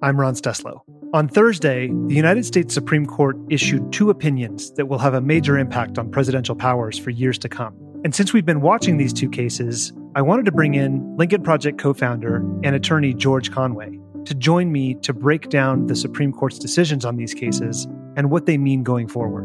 I'm Ron Steslow. On Thursday, the United States Supreme Court issued two opinions that will have a major impact on presidential powers for years to come. And since we've been watching these two cases, I wanted to bring in Lincoln Project co founder and attorney George Conway to join me to break down the Supreme Court's decisions on these cases and what they mean going forward.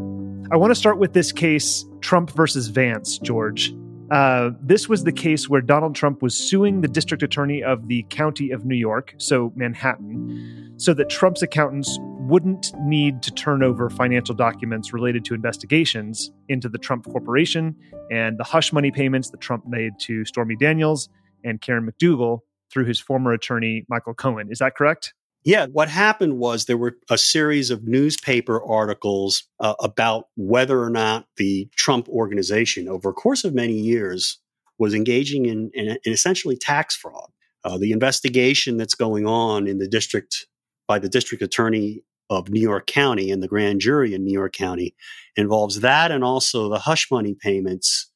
I want to start with this case, Trump versus Vance, George. Uh, this was the case where Donald Trump was suing the district attorney of the county of New York, so Manhattan, so that Trump's accountants wouldn't need to turn over financial documents related to investigations into the Trump Corporation and the hush money payments that Trump made to Stormy Daniels and Karen McDougal through his former attorney, Michael Cohen. Is that correct? Yeah, what happened was there were a series of newspaper articles uh, about whether or not the Trump organization, over a course of many years, was engaging in, in, in essentially tax fraud. Uh, the investigation that's going on in the district by the district attorney of New York County and the grand jury in New York County involves that and also the hush money payments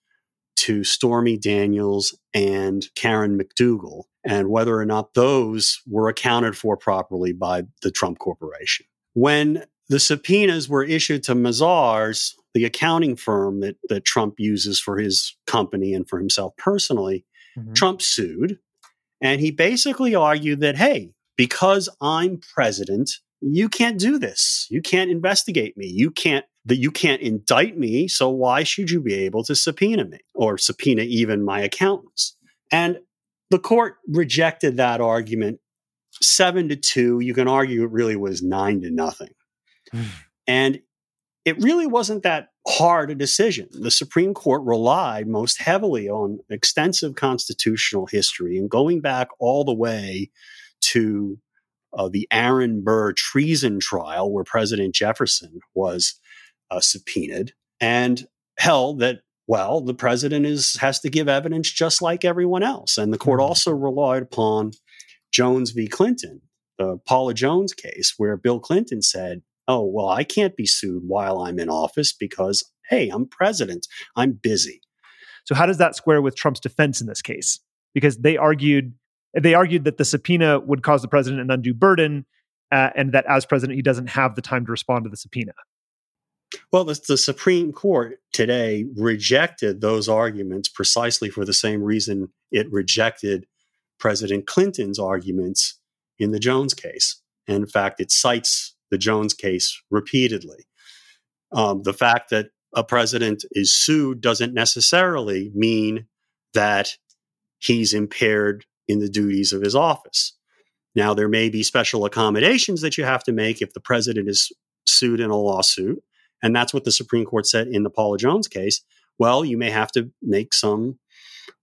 to Stormy Daniels and Karen McDougal and whether or not those were accounted for properly by the Trump Corporation. When the subpoenas were issued to Mazars, the accounting firm that, that Trump uses for his company and for himself personally, mm-hmm. Trump sued. And he basically argued that, hey, because I'm president, you can't do this. You can't investigate me. You can't that you can't indict me. So why should you be able to subpoena me or subpoena even my accountants? And the court rejected that argument seven to two. You can argue it really was nine to nothing. Hmm. and it really wasn't that hard a decision. The Supreme Court relied most heavily on extensive constitutional history and going back all the way to uh, the Aaron Burr treason trial, where President Jefferson was uh, subpoenaed, and held that well, the president is has to give evidence just like everyone else. And the court mm-hmm. also relied upon Jones v. Clinton, the Paula Jones case, where Bill Clinton said, "Oh, well, I can't be sued while I'm in office because hey, I'm president. I'm busy." So how does that square with Trump's defense in this case? Because they argued they argued that the subpoena would cause the president an undue burden, uh, and that as president he doesn't have the time to respond to the subpoena. Well, the, the, Supreme Court today rejected those arguments precisely for the same reason it rejected President Clinton's arguments in the Jones case. In fact, it cites the Jones case repeatedly. Um, the fact that a president is sued doesn't necessarily mean that he's impaired in the duties of his office. Now, there may be special accommodations that you have to make if the president is sued in a lawsuit. And that's what the Supreme Court said in the Paula Jones case. Well, you may have to make some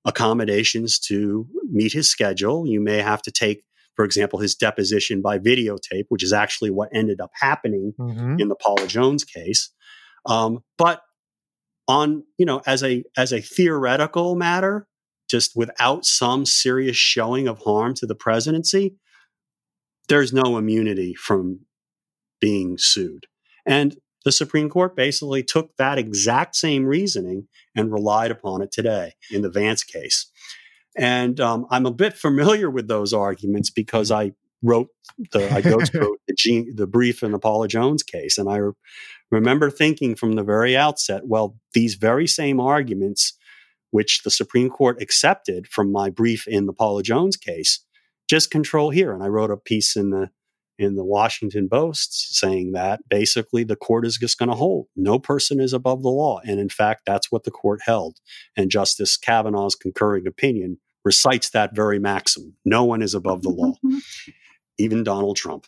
accommodations to meet his schedule. You may have to take, for example, his deposition by videotape, which is actually what ended up happening mm-hmm. in the Paula Jones case. Um, but on, you know, as a as a theoretical matter, just without some serious showing of harm to the presidency, there's no immunity from being sued. And the Supreme Court basically took that exact same reasoning and relied upon it today in the Vance case. And um, I'm a bit familiar with those arguments because I wrote the I wrote the, the brief in the Paula Jones case, and I re- remember thinking from the very outset, well, these very same arguments, which the Supreme Court accepted from my brief in the Paula Jones case, just control here. And I wrote a piece in the in the Washington Post saying that basically the court is just going to hold no person is above the law. And in fact, that's what the court held. And Justice Kavanaugh's concurring opinion recites that very maxim no one is above the law, even Donald Trump.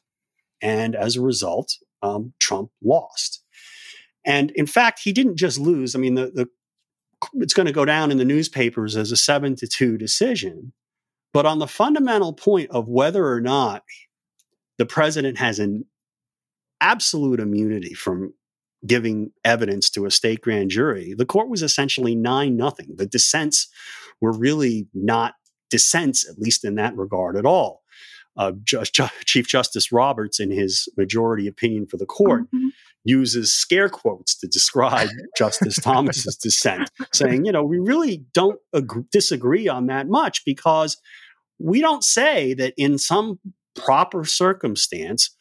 And as a result, um, Trump lost. And in fact, he didn't just lose. I mean, the, the it's going to go down in the newspapers as a seven to two decision. But on the fundamental point of whether or not the president has an absolute immunity from giving evidence to a state grand jury, the court was essentially nine nothing. The dissents were really not dissents, at least in that regard at all. Uh, Ju- Ju- Chief Justice Roberts, in his majority opinion for the court, mm-hmm. uses scare quotes to describe Justice Thomas's dissent, saying, you know, we really don't ag- disagree on that much because we don't say that in some proper circumstance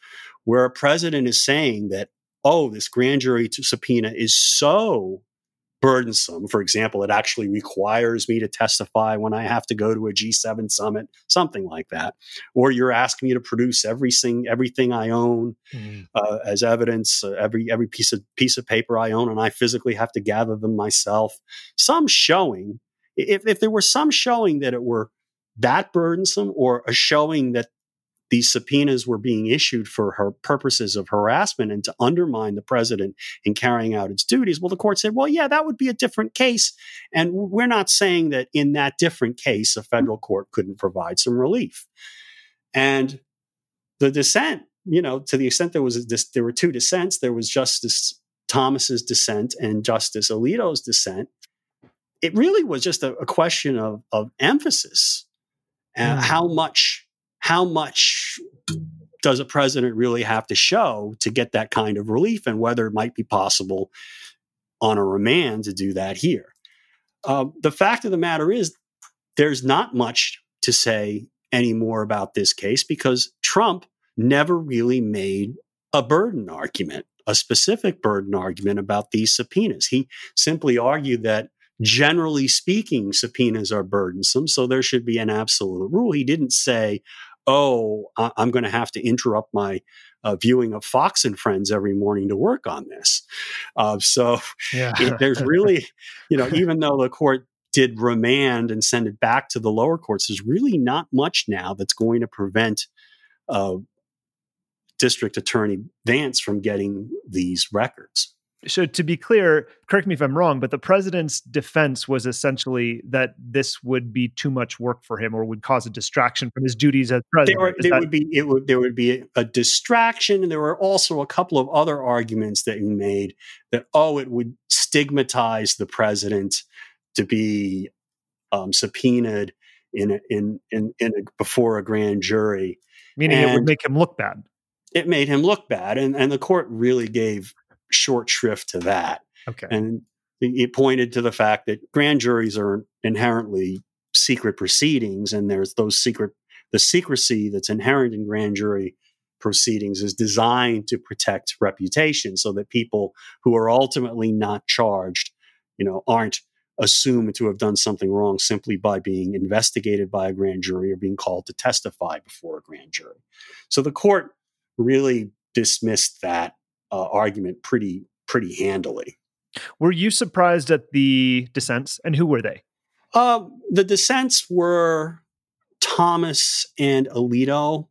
where a president is saying that, oh, this grand jury subpoena is so burdensome. For example, it actually requires me to testify when I have to go to a G7 summit, something like that. Or you're asking me to produce everything, everything I own mm. uh, as evidence, uh, every every piece of piece of paper I own, and I physically have to gather them myself. Some showing, if if there were some showing that it were that burdensome, or a showing that these subpoenas were being issued for her purposes of harassment and to undermine the president in carrying out its duties. Well, the court said, well, yeah, that would be a different case. And we're not saying that in that different case, a federal court couldn't provide some relief. And the dissent, you know, to the extent there was this, there were two dissents, there was Justice Thomas's dissent and Justice Alito's dissent. It really was just a, a question of, of emphasis and mm. how much how much does a president really have to show to get that kind of relief and whether it might be possible on a remand to do that here. Uh, the fact of the matter is, there's not much to say anymore about this case because Trump never really made a burden argument, a specific burden argument about these subpoenas. He simply argued that generally speaking, subpoenas are burdensome, so there should be an absolute rule. He didn't say, oh, I'm going to have to interrupt my uh, viewing of Fox and Friends every morning to work on this. Uh, so yeah. it, there's really, you know, even though the court did remand and send it back to the lower courts, there's really not much now that's going to prevent uh, District Attorney Vance from getting these records so to be clear, correct me if I'm wrong, but the president's defense was essentially that this would be too much work for him or would cause a distraction from his duties as president. There, there that- would be it would there would be a distraction, and there were also a couple of other arguments that he made that oh, it would stigmatize the president to be um, subpoenaed in a, in in, in a, before a grand jury, meaning and it would make him look bad. It made him look bad, and and the court really gave short shrift to that. Okay. And it pointed to the fact that grand juries are inherently secret proceedings, and there's those secret, the secrecy that's inherent in grand jury proceedings is designed to protect reputation so that people who are ultimately not charged, you know, aren't assumed to have done something wrong simply by being investigated by a grand jury or being called to testify before a grand jury. So the court really dismissed that uh, argument pretty pretty handily. Were you surprised at the dissents, and who were they? Uh, the dissents were Thomas and Alito.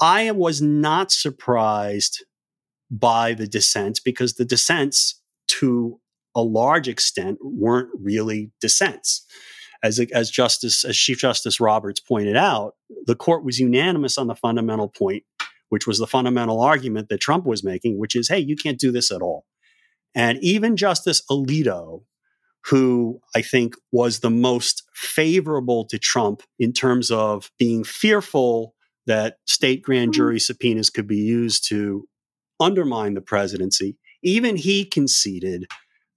I was not surprised by the dissents because the dissents, to a large extent, weren't really dissents. As, as Justice, as Chief Justice Roberts pointed out, the court was unanimous on the fundamental point which was the fundamental argument that Trump was making, which is, hey, you can't do this at all. And even Justice Alito, who I think was the most favorable to Trump in terms of being fearful that state grand jury hmm. subpoenas could be used to undermine the presidency, even he conceded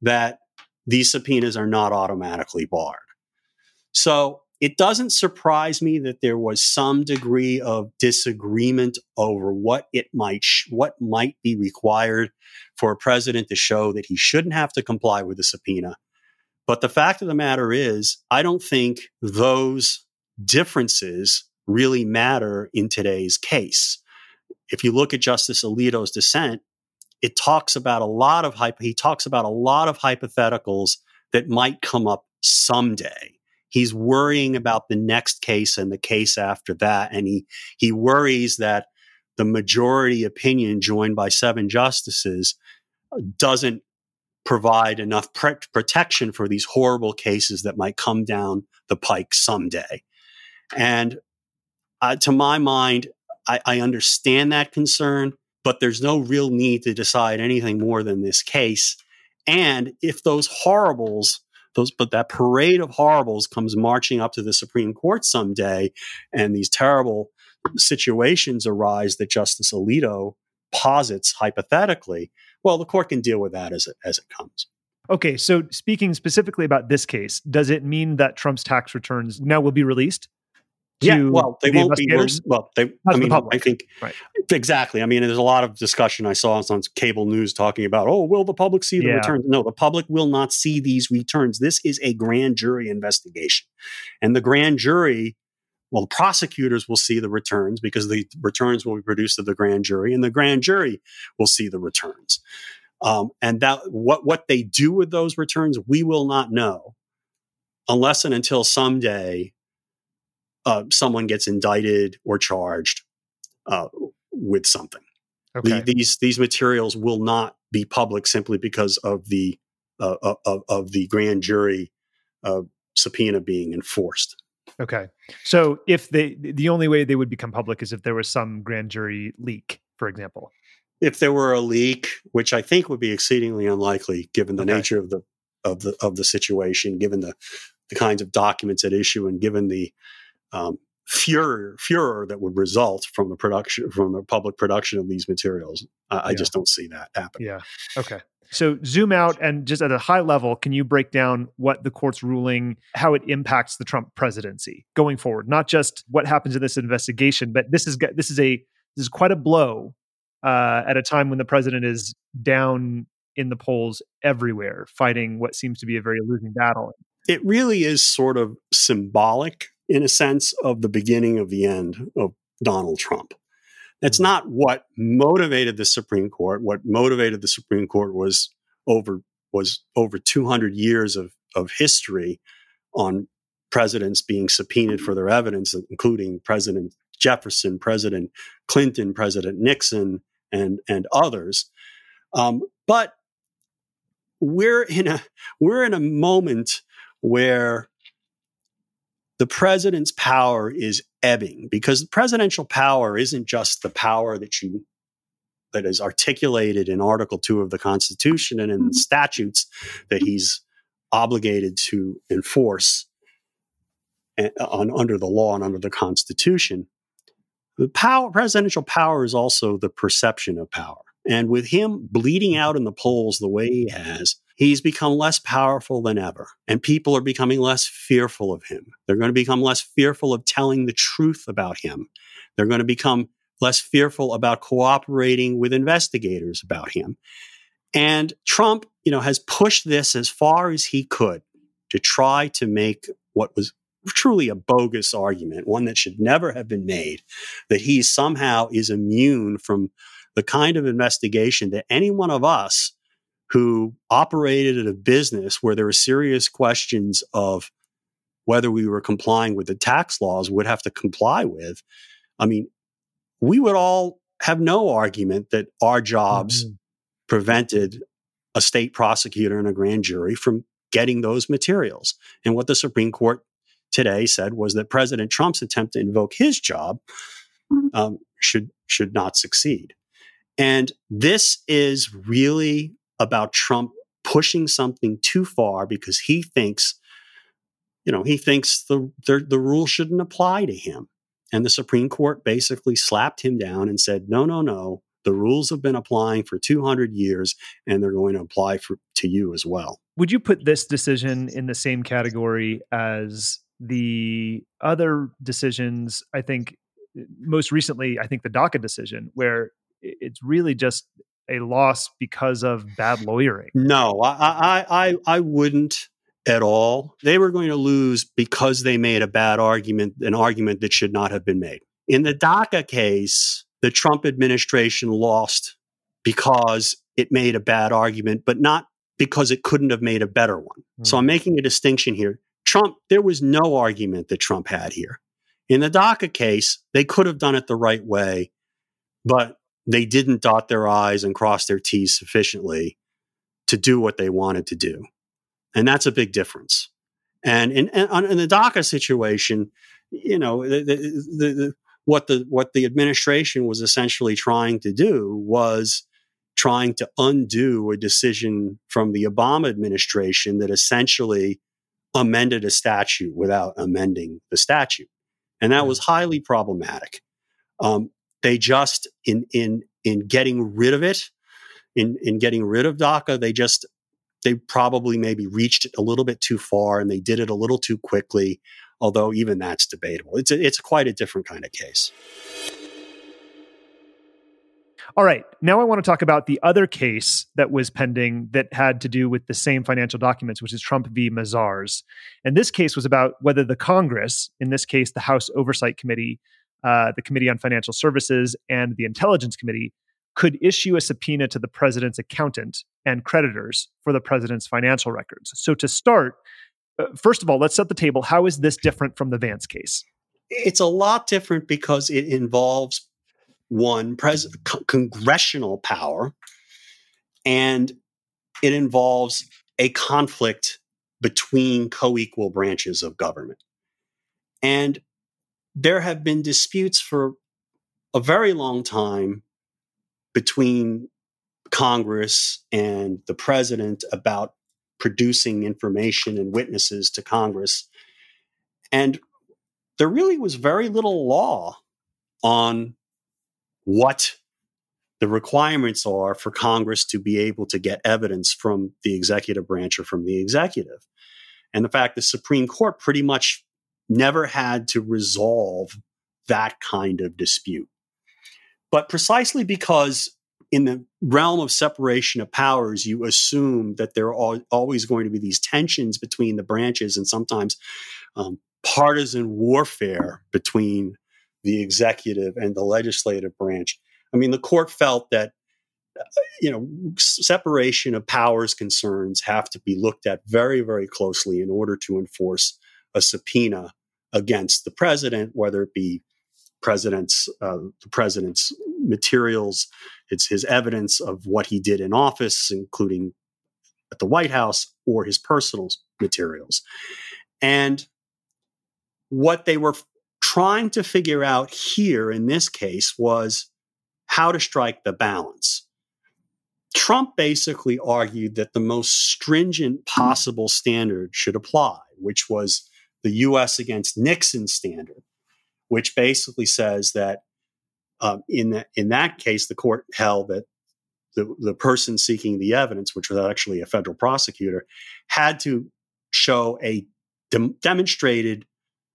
that these subpoenas are not automatically barred. So it doesn't surprise me that there was some degree of disagreement over what it might sh- what might be required for a president to show that he shouldn't have to comply with a subpoena. But the fact of the matter is, I don't think those differences really matter in today's case. If you look at Justice Alito's dissent, it talks about a lot of he talks about a lot of hypotheticals that might come up someday he's worrying about the next case and the case after that. And he, he worries that the majority opinion joined by seven justices uh, doesn't provide enough pre- protection for these horrible cases that might come down the pike someday. And uh, to my mind, I, I understand that concern, but there's no real need to decide anything more than this case. And if those horribles, those but that parade of horribles comes marching up to the Supreme Court someday, and these terrible situations arise that Justice Alito posits hypothetically, well, the court can deal with that as it as it comes. Okay, so speaking specifically about this case, does it mean that Trump's tax returns now will be released? Yeah, well, they the won't be. Well, they. I mean, I think right. exactly. I mean, there's a lot of discussion I saw on cable news talking about, oh, will the public see the yeah. returns? No, the public will not see these returns. This is a grand jury investigation, and the grand jury. Well, the prosecutors will see the returns because the returns will be produced to the grand jury, and the grand jury will see the returns. Um, and that what what they do with those returns, we will not know unless and until someday uh, someone gets indicted or charged uh, with something. Okay. The, these these materials will not be public simply because of the uh, uh of, of the grand jury uh, subpoena being enforced. Okay, so if they the only way they would become public is if there was some grand jury leak, for example. If there were a leak, which I think would be exceedingly unlikely given the okay. nature of the of the of the situation, given the the kinds of documents at issue, and given the um, furor, furor that would result from the production, from the public production of these materials. I, yeah. I just don't see that happening. Yeah. Okay. So zoom out and just at a high level, can you break down what the court's ruling, how it impacts the Trump presidency going forward? Not just what happens in this investigation, but this is this is a this is quite a blow uh, at a time when the president is down in the polls everywhere, fighting what seems to be a very losing battle. It really is sort of symbolic in a sense of the beginning of the end of Donald Trump. That's mm-hmm. not what motivated the Supreme Court. What motivated the Supreme Court was over was over 200 years of, of history on presidents being subpoenaed for their evidence, including President Jefferson, President Clinton, President Nixon, and and others. Um, but we're in a we're in a moment where the president's power is ebbing because presidential power isn't just the power that you that is articulated in article 2 of the constitution and in the mm-hmm. statutes that he's obligated to enforce eh, on under the law and under the constitution. The power presidential power is also the perception of power. And with him bleeding out in the polls the way he has he's become less powerful than ever, and people are becoming less fearful of him. They're going to become less fearful of telling the truth about him. They're going to become less fearful about cooperating with investigators about him. And Trump, you know, has pushed this as far as he could to try to make what was truly a bogus argument, one that should never have been made, that he somehow is immune from the kind of investigation that any one of us who operated at a business where there were serious questions of whether we were complying with the tax laws would have to comply with. I mean, we would all have no argument that our jobs mm-hmm. prevented a state prosecutor and a grand jury from getting those materials. And what the Supreme Court today said was that President Trump's attempt to invoke his job mm-hmm. um, should should not succeed. And this is really about Trump pushing something too far because he thinks, you know, he thinks the, the, the rule shouldn't apply to him. And the Supreme Court basically slapped him down and said, no, no, no. The rules have been applying for 200 years and they're going to apply for, to you as well. Would you put this decision in the same category as the other decisions? I think eh, most recently, I think the DACA decision, where it's really just a loss because of bad lawyering. No, I, I, I, I wouldn't at all. They were going to lose because they made a bad argument, an argument that should not have been made. In the DACA case, the Trump administration lost because it made a bad argument, but not because it couldn't have made a better one. Mm. So I'm hmm. making a distinction here. Trump, there was no argument that Trump had here. In the DACA case, they could have done it the right way, but they didn't dot their I's and cross their T's sufficiently to do what they wanted to do. And that's a big difference. And in, in, in the DACA situation, you know, the, the, the, what the what the administration was essentially trying to do was trying to undo a decision from the Obama administration that essentially amended a statute without amending the statute. And that was highly problematic. Um, they just in in in getting rid of it, in in getting rid of DACA, they just they probably maybe reached it a little bit too far and they did it a little too quickly. Although even that's debatable. It's a, it's quite a different kind of case. All right. Now I want to talk about the other case that was pending that had to do with the same financial documents, which is Trump v. Mazars. And this case was about whether the Congress, in this case, the House Oversight Committee, uh, the Committee on Financial Services, and the Intelligence Committee, could issue a subpoena to the president's accountant and creditors for the president's financial records. So to start, uh, first of all, let's set the table. How is this different from the Vance case? It's a lot different because it involves one pres- congressional power and it involves a conflict between co-equal branches of government and there have been disputes for a very long time between congress and the president about producing information and witnesses to congress and there really was very little law on what the requirements are for Congress to be able to get evidence from the executive branch or from the executive. And the fact the Supreme Court pretty much never had to resolve that kind of dispute. But precisely because in the realm of separation of powers, you assume that there are always going to be these tensions between the branches and sometimes um, partisan warfare between the executive and the legislative branch. I mean, the court felt that you know separation of powers concerns have to be looked at very very closely in order to enforce a subpoena against the president whether it be president's uh, the president's materials it's his evidence of what he did in office including at the white house or his personal materials and what they were trying to figure out here in this case was how to strike the balance. Trump basically argued that the most stringent possible standard should apply, which was the US against Nixon standard, which basically says that um, in, that, in that case, the court held that the, the person seeking the evidence, which was actually a federal prosecutor, had to show a demonstrated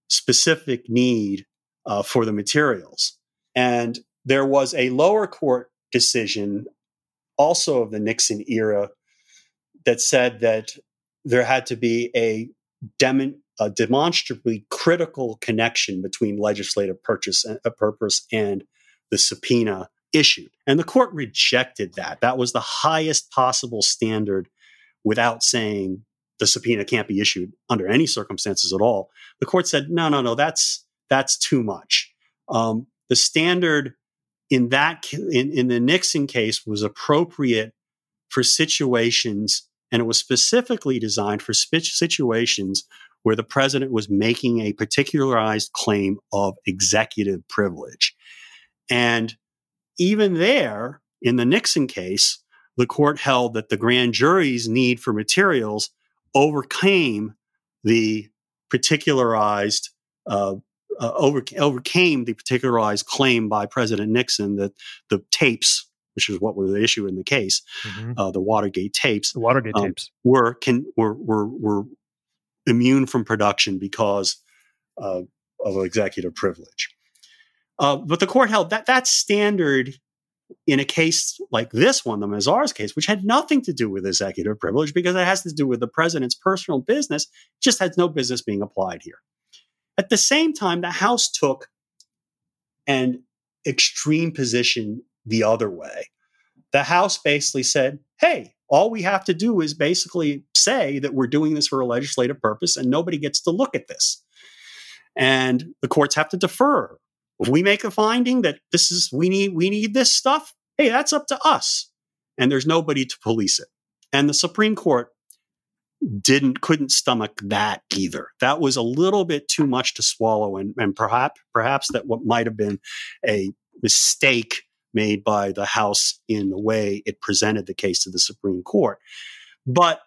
specific need uh, for the materials. And there was a lower court decision, also of the Nixon era, that said that there had to be a, dem- a demonstrably critical connection between legislative purchase and, uh, purpose and the subpoena issued. And the court rejected that. That was the highest possible standard without saying the subpoena can't be issued under any circumstances at all. The court said, no, no, no, that's that's too much. Um, the standard in that in, in the Nixon case was appropriate for situations, and it was specifically designed for situations where the president was making a particularized claim of executive privilege. And even there, in the Nixon case, the court held that the grand jury's need for materials overcame the particularized uh, uh, over, overcame the particularized claim by President Nixon that the tapes, which is what was the issue in the case, mm-hmm. uh, the Watergate tapes, the Watergate um, tapes were can were were were immune from production because uh, of executive privilege. Uh, but the court held that that standard in a case like this one, the Mazars case, which had nothing to do with executive privilege because it has to do with the president's personal business, just has no business being applied here. At the same time, the House took an extreme position the other way. The House basically said, hey, all we have to do is basically say that we're doing this for a legislative purpose and nobody gets to look at this. And the courts have to defer if we make a finding that this is we need we need this stuff, hey, that's up to us. And there's nobody to police it. And the Supreme Court didn't couldn't stomach that either. That was a little bit too much to swallow, and, and perhaps perhaps that what might have been a mistake made by the House in the way it presented the case to the Supreme Court. But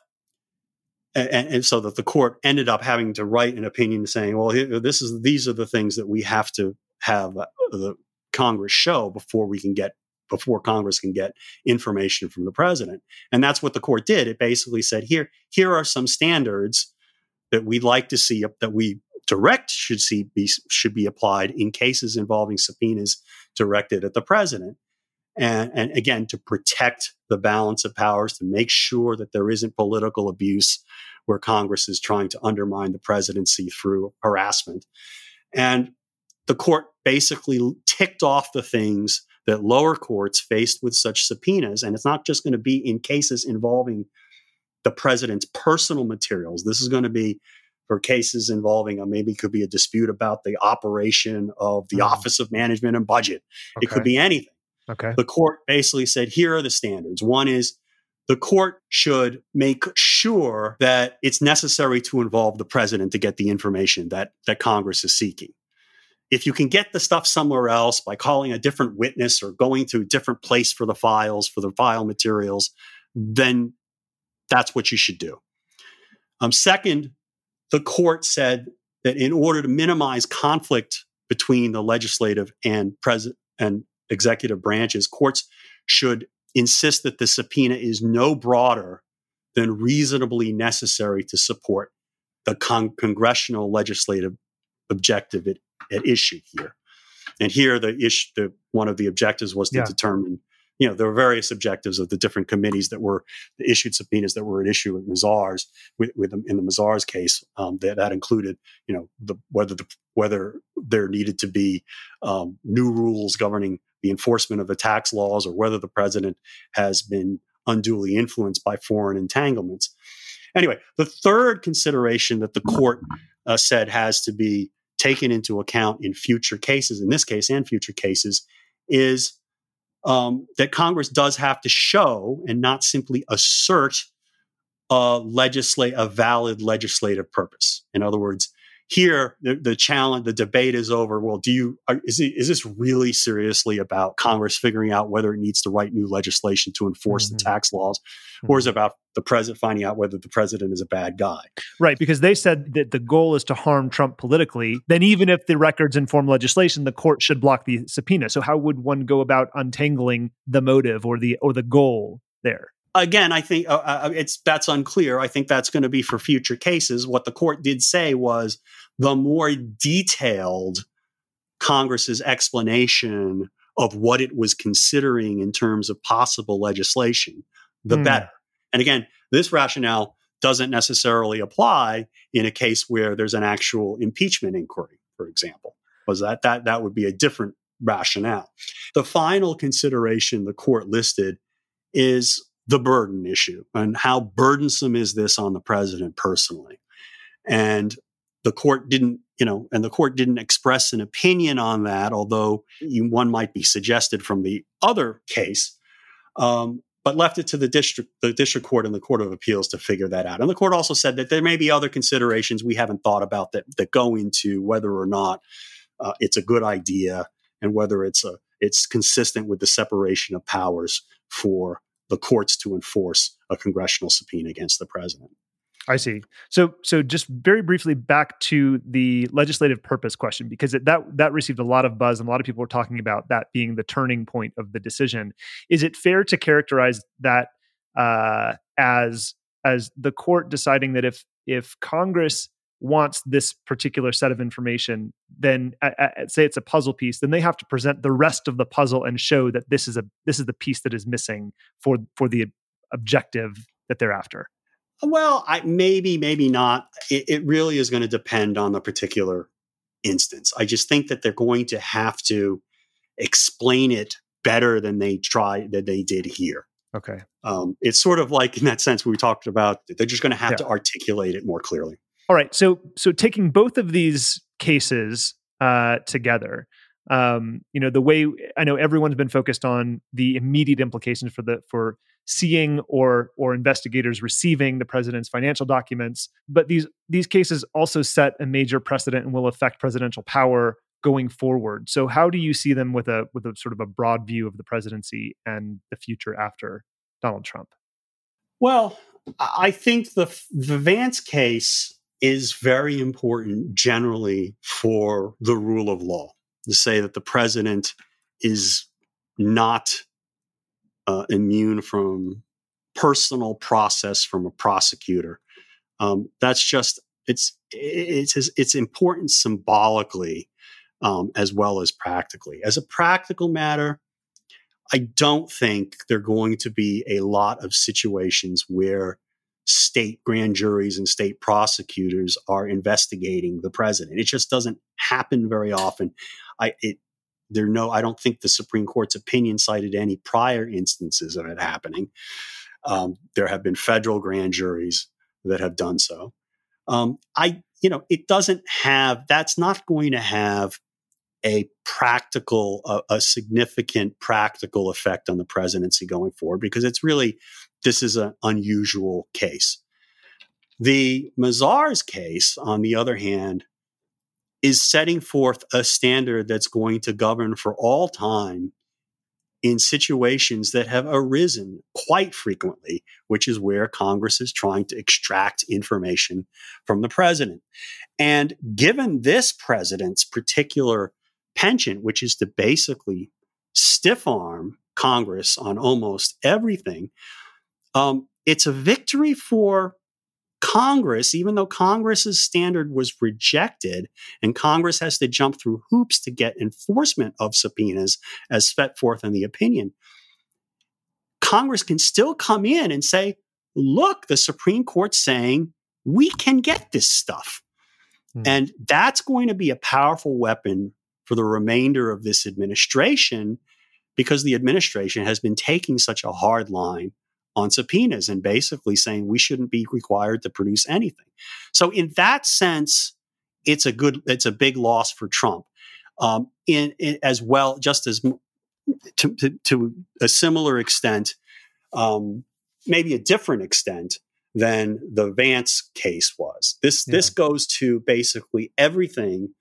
and, and, so that the court ended up having to write an opinion saying, "Well, this is these are the things that we have to have uh, the Congress show before we can get before Congress can get information from the president." And that's what the court did. It basically said, "Here, here are some standards that we'd like to see that we direct should see be should be applied in cases involving subpoenas directed at the president." And, and, again, to protect the balance of powers, to make sure that there isn't political abuse where Congress is trying to undermine the presidency through harassment. And the court basically ticked off the things that lower courts faced with such subpoenas. And it's not just going to be in cases involving the president's personal materials. This is going to be for cases involving a, maybe could be a dispute about the operation of the mm. Office of Management and Budget. Okay. It could be anything. Okay. The court basically said here are the standards. One is the court should make sure that it's necessary to involve the president to get the information that, that Congress is seeking. If you can get the stuff somewhere else by calling a different witness or going to a different place for the files, for the file materials, then that's what you should do. Um, second, the court said that in order to minimize conflict between the legislative and president and executive branches, courts should insist that the subpoena is no broader than reasonably necessary to support the con- congressional legislative objective at, at, issue here. And here, the issue, the, one of the objectives was to yeah. determine, you know, there were various objectives of the different committees that were issued subpoenas that were at issue with Mazars, with, with in the Mazars case. Um, that, that included, you know, the, whether the whether there needed to be um, new rules governing the enforcement of the tax laws or whether the president has been unduly influenced by foreign entanglements. Anyway, the third consideration that the court uh, said has to be taken into account in future cases, in this case and future cases, is um, that Congress does have to show and not simply assert a legislate a valid legislative purpose. In other words, here, the, the challenge, the debate is over. Well, do you, are, is, it, is this really seriously about Congress figuring out whether it needs to write new legislation to enforce mm-hmm. the tax laws? Mm-hmm. Or is it about the president finding out whether the president is a bad guy? Right. Because they said that the goal is to harm Trump politically. Then, even if the records inform legislation, the court should block the subpoena. So, how would one go about untangling the motive or the, or the goal there? Again, I think uh, uh, it's that's unclear. I think that's going to be for future cases. What the court did say was the more detailed Congress's explanation of what it was considering in terms of possible legislation, the mm. better. And again, this rationale doesn't necessarily apply in a case where there's an actual impeachment inquiry, for example, was that that that would be a different rationale. The final consideration the court listed is the burden issue and how burdensome is this on the president personally. And the court didn't, you know, and the court didn't express an opinion on that, although you, one might be suggested from the other case, um, but left it to the district, the district court and the court of appeals to figure that out. And the court also said that there may be other considerations we haven't thought about that that go into whether or not uh, it's a good idea and whether it's a it's consistent with the separation of powers for the courts to enforce a congressional subpoena against the president. I see. So, so just very briefly back to the legislative purpose question, because it, that that received a lot of buzz, and a lot of people were talking about that being the turning point of the decision. Is it fair to characterize that uh, as as the court deciding that if if Congress wants this particular set of information, then say it's a puzzle piece, then they have to present the rest of the puzzle and show that this is a this is the piece that is missing for for the objective that they're after. Well, I, maybe, maybe not. It, it really is going to depend on the particular instance. I just think that they're going to have to explain it better than they try that they did here. Okay. Um, it's sort of like in that sense we talked about. They're just going to have yeah. to articulate it more clearly. All right. So, so taking both of these cases uh, together, Um, you know, the way I know everyone's been focused on the immediate implications for the for seeing or or investigators receiving the president's financial documents, but these these cases also set a major precedent and will affect presidential power going forward. So how do you see them with a with a sort of a broad view of the presidency and the future after Donald Trump? Well, I think the the Vance case is very important generally for the rule of law to say that the president is not uh, immune from personal process from a prosecutor. Um, that's just it's it's it's important symbolically um, as well as practically. As a practical matter, I don't think there are going to be a lot of situations where state grand juries and state prosecutors are investigating the president. It just doesn't happen very often. I it there no I don't think the Supreme Court's opinion cited any prior instances of it happening. Um, there have been federal grand juries that have done so. Um, I you know it doesn't have that's not going to have a practical, a, a, significant practical effect on the presidency going forward because it's really, this is an unusual case. The Mazars case, on the other hand, is setting forth a standard that's going to govern for all time in situations that have arisen quite frequently, which is where Congress is trying to extract information from the president. And given this president's particular penchant, which is to basically stiff arm Congress on almost everything, um, it's a victory for Congress, even though Congress's standard was rejected and Congress has to jump through hoops to get enforcement of subpoenas as set forth in the opinion. Congress can still come in and say, look, the Supreme Court's saying we can get this stuff. Hmm. And that's going to be a powerful weapon for the remainder of this administration because the administration has been taking such a hard line on subpoenas and basically saying we shouldn't be required to produce anything. So in that sense, it's a good, it's a big loss for Trump. Um, in, in, as well, just as to, to, to a similar extent, um, maybe a different extent than the Vance case was. This yeah. this goes to basically everything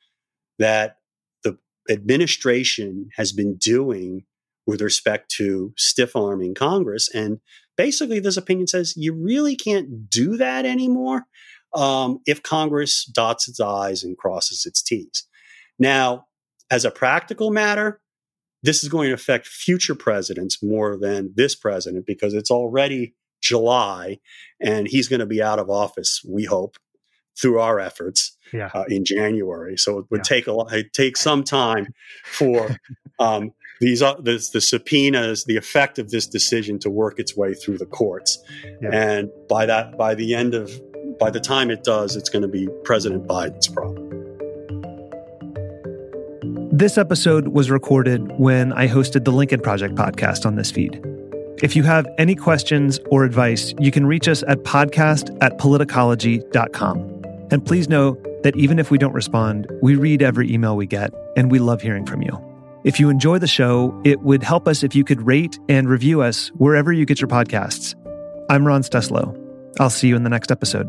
that the administration has been doing with respect to stiff arming Congress. And basically, this opinion says you really can't do that anymore um, if Congress dots its I's and crosses its T's. Now, as a practical matter, this is going to affect future presidents more than this president because it's already July and he's going to be out of office, we hope, through our efforts yeah. uh, in January. So it would yeah. take a lot, it take some time for um, these the, the, subpoenas, the effect of this decision to work its way through the courts. Yeah. And by that, by the end of, by the time it does, it's going to be President Biden's problem. This episode was recorded when I hosted the Lincoln Project podcast on this feed. If you have any questions or advice, you can reach us at podcast at politicology.com. And please know that even if we don't respond, we read every email we get, and we love hearing from you. If you enjoy the show, it would help us if you could rate and review us wherever you get your podcasts. I'm Ron Steslow. I'll see you in the next episode.